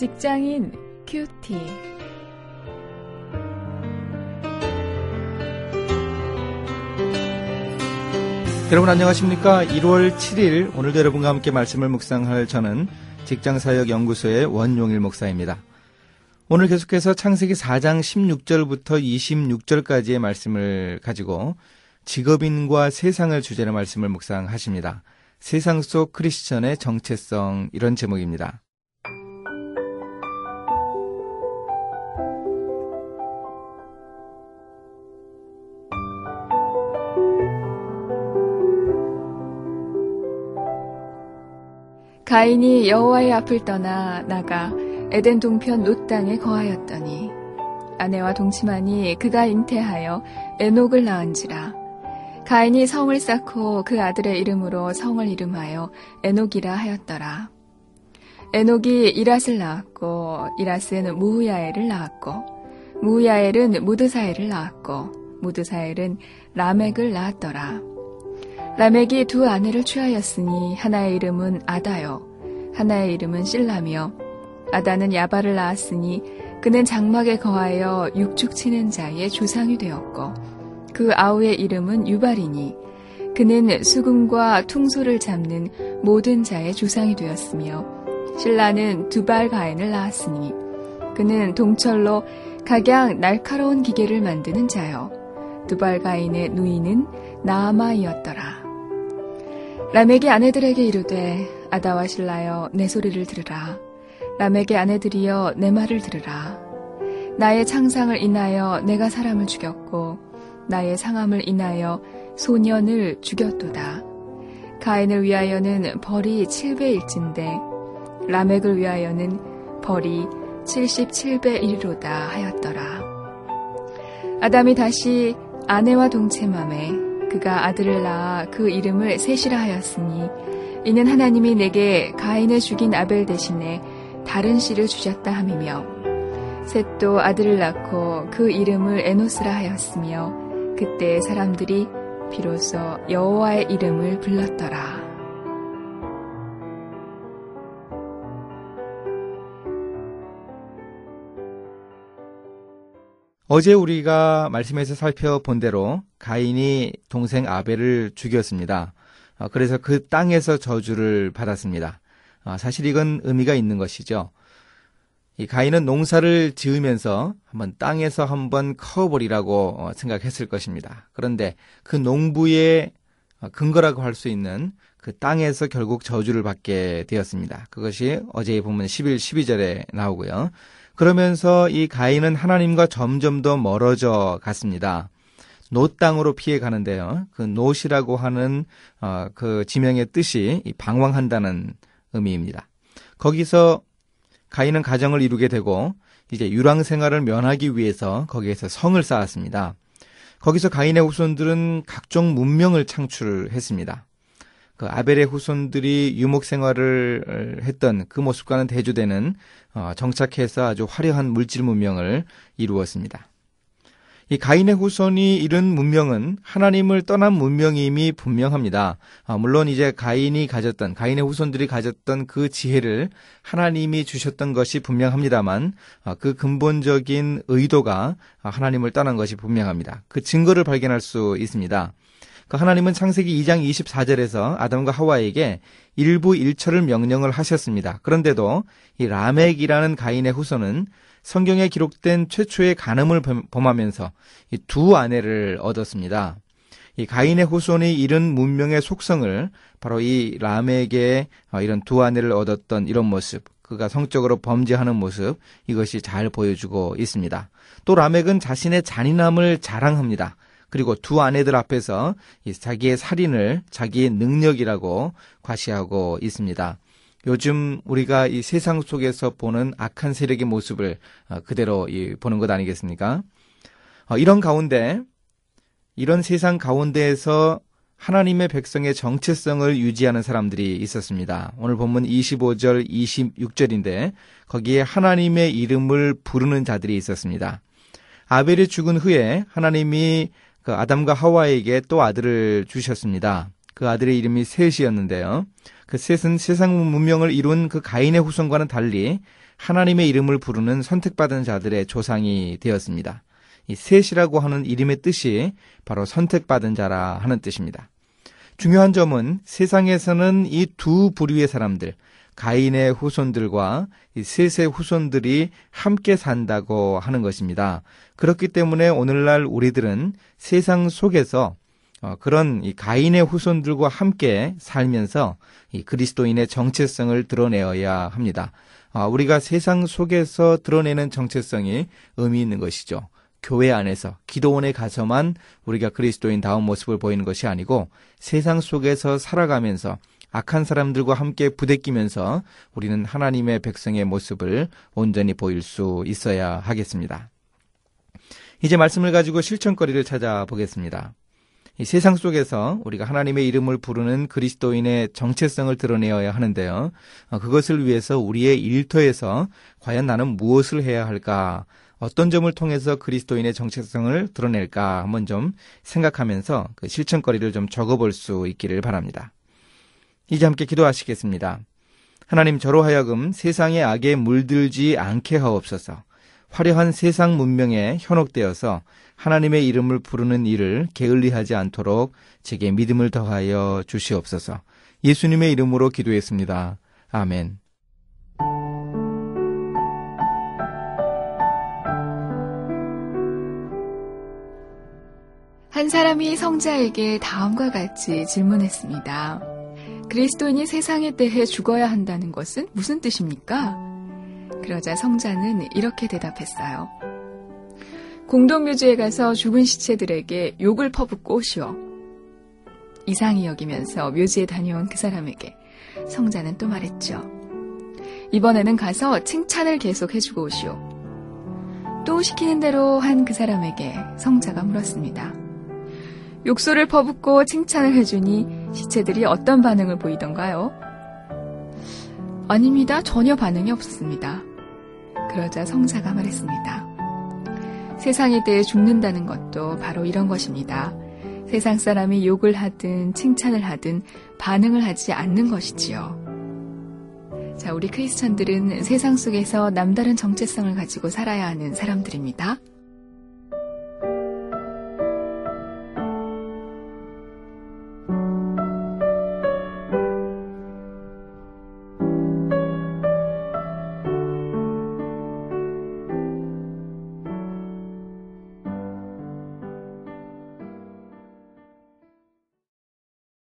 직장인 큐티. 여러분 안녕하십니까? 1월 7일 오늘도 여러분과 함께 말씀을 묵상할 저는 직장사역연구소의 원용일 목사입니다. 오늘 계속해서 창세기 4장 16절부터 26절까지의 말씀을 가지고 직업인과 세상을 주제로 말씀을 묵상하십니다. 세상 속 크리스천의 정체성 이런 제목입니다. 가인이 여호와의 앞을 떠나 나가 에덴 동편 놋 땅에 거하였더니 아내와 동침하니 그가 잉태하여 에녹을 낳은지라. 가인이 성을 쌓고 그 아들의 이름으로 성을 이름하여 에녹이라 하였더라. 에녹이 이랏을 낳았고 이랏은 무후야엘을 낳았고 무후야엘은 무드사엘을 낳았고 무드사엘은 라멕을 낳았더라 라멕이 두 아내를 취하였으니 하나의 이름은 아다요 하나의 이름은 실라며 아다는 야발을 낳았으니 그는 장막에 거하여 육축 치는 자의 조상이 되었고 그 아우의 이름은 유발이니 그는 수금과 퉁소를 잡는 모든 자의 조상이 되었으며 신라는 두발 가인을 낳았으니 그는 동철로 각양 날카로운 기계를 만드는 자요. 두발 가인의 누이는 나아마이었더라 라멕의 아내들에게 이르되 아다와 신라여 내 소리를 들으라 라멕의 아내들이여 내 말을 들으라. 나의 창상을 인하여 내가 사람을 죽였고 나의 상함을 인하여 소년을 죽였도다. 가인을 위하여는 벌이 7배일진데 라멕을 위하여는 벌이 77배 이르로다 하였더라. 아담이 다시 아내와 동체맘에 그가 아들을 낳아 그 이름을 셋이라 하였으니 이는 하나님이 내게 가인을 죽인 아벨 대신에 다른 씨를 주셨다 함이며 셋도 아들을 낳고 그 이름을 에노스라 하였으며 그때 사람들이 비로소 여호와의 이름을 불렀더라. 어제 우리가 말씀에서 살펴본 대로 가인이 동생 아벨을 죽였습니다. 어, 그래서 그 땅에서 저주를 받았습니다. 어, 사실 이건 의미가 있는 것이죠. 이 가인은 농사를 지으면서 한번 땅에서 한번 커버리라고 어, 생각했을 것입니다. 그런데 그 농부의 근거라고 할 수 있는 그 땅에서 결국 저주를 받게 되었습니다. 그것이 어제의 본문 11, 12절에 나오고요. 그러면서 이 가인은 하나님과 점점 더 멀어져 갔습니다. 놋 땅으로 피해 가는데요. 그 놋이라고 하는 어, 그 지명의 뜻이 방황한다는 의미입니다. 거기서 가인은 가정을 이루게 되고 이제 유랑 생활을 면하기 위해서 거기에서 성을 쌓았습니다. 거기서 가인의 후손들은 각종 문명을 창출했습니다. 그 아벨의 후손들이 유목 생활을 했던 그 모습과는 대조되는 어, 정착해서 아주 화려한 물질 문명을 이루었습니다. 이 가인의 후손이 이룬 문명은 하나님을 떠난 문명임이 분명합니다. 아, 물론 이제 가인이 가졌던 가인의 후손들이 가졌던 그 지혜를 하나님이 주셨던 것이 분명합니다만 아, 그 근본적인 의도가 하나님을 떠난 것이 분명합니다. 그 증거를 발견할 수 있습니다. 그 하나님은 창세기 2장 24절에서 아담과 하와에게 일부 일처를 명령을 하셨습니다. 그런데도 이 라멕이라는 가인의 후손은 성경에 기록된 최초의 간음을 범하면서 두 아내를 얻었습니다. 이 가인의 후손이 이른 문명의 속성을 바로 이 람에게 어, 이런 두 아내를 얻었던 이런 모습, 그가 성적으로 범죄하는 모습 이것이 잘 보여주고 있습니다. 또 라멕은 자신의 잔인함을 자랑합니다. 그리고 두 아내들 앞에서 자기의 살인을 자기의 능력이라고 과시하고 있습니다. 요즘 우리가 이 세상 속에서 보는 악한 세력의 모습을 어, 그대로 보는 것 아니겠습니까? 어, 이런 가운데, 이런 세상 가운데에서 하나님의 백성의 정체성을 유지하는 사람들이 있었습니다. 오늘 본문 25절, 26절인데 거기에 하나님의 이름을 부르는 자들이 있었습니다. 아벨이 죽은 후에 하나님이 그 아담과 하와에게 또 아들을 주셨습니다. 그 아들의 이름이 셋이었는데요. 그 셋은 세상 문명을 이룬 그 가인의 후손과는 달리 하나님의 이름을 부르는 선택받은 자들의 조상이 되었습니다. 이 셋이라고 하는 이름의 뜻이 바로 선택받은 자라 하는 뜻입니다. 중요한 점은 세상에서는 이 두 부류의 사람들, 가인의 후손들과 이 셋의 후손들이 함께 산다고 하는 것입니다. 그렇기 때문에 오늘날 우리들은 세상 속에서 어, 그런 이 가인의 후손들과 함께 살면서 이 그리스도인의 정체성을 드러내어야 합니다. 아, 우리가 세상 속에서 드러내는 정체성이 의미 있는 것이죠. 교회 안에서 기도원에 가서만 우리가 그리스도인 다운 모습을 보이는 것이 아니고 세상 속에서 살아가면서 악한 사람들과 함께 부대끼면서 우리는 하나님의 백성의 모습을 온전히 보일 수 있어야 하겠습니다. 이제 말씀을 가지고 실천거리를 찾아보겠습니다. 이 세상 속에서 우리가 하나님의 이름을 부르는 그리스도인의 정체성을 드러내어야 하는데요. 어, 그것을 위해서 우리의 일터에서 과연 나는 무엇을 해야 할까? 어떤 점을 통해서 그리스도인의 정체성을 드러낼까 한번 좀 생각하면서 그 실천거리를 좀 적어볼 수 있기를 바랍니다. 이제 함께 기도하시겠습니다. 하나님 저로 하여금 세상의 악에 물들지 않게 하옵소서. 화려한 세상 문명에 현혹되어서 하나님의 이름을 부르는 일을 게을리하지 않도록 제게 믿음을 더하여 주시옵소서. 예수님의 이름으로 기도했습니다. 아멘. 한 사람이 성자에게 다음과 같이 질문했습니다. 그리스도인이 세상에 대해 죽어야 한다는 것은 무슨 뜻입니까? 그러자 성자는 이렇게 대답했어요. 공동묘지에 가서 죽은 시체들에게 욕을 퍼붓고 오시오. 이상히 여기면서 묘지에 다녀온 그 사람에게 성자는 또 말했죠. 이번에는 가서 칭찬을 계속 해주고 오시오. 또 시키는 대로 한 그 사람에게 성자가 물었습니다. 욕설을 퍼붓고 칭찬을 해주니 시체들이 어떤 반응을 보이던가요? 아닙니다. 전혀 반응이 없었습니다. 그러자 성자가 말했습니다. 세상에 대해 죽는다는 것도 바로 이런 것입니다. 세상 사람이 욕을 하든 칭찬을 하든 반응을 하지 않는 것이지요. 자, 우리 크리스천들은 세상 속에서 남다른 정체성을 가지고 살아야 하는 사람들입니다.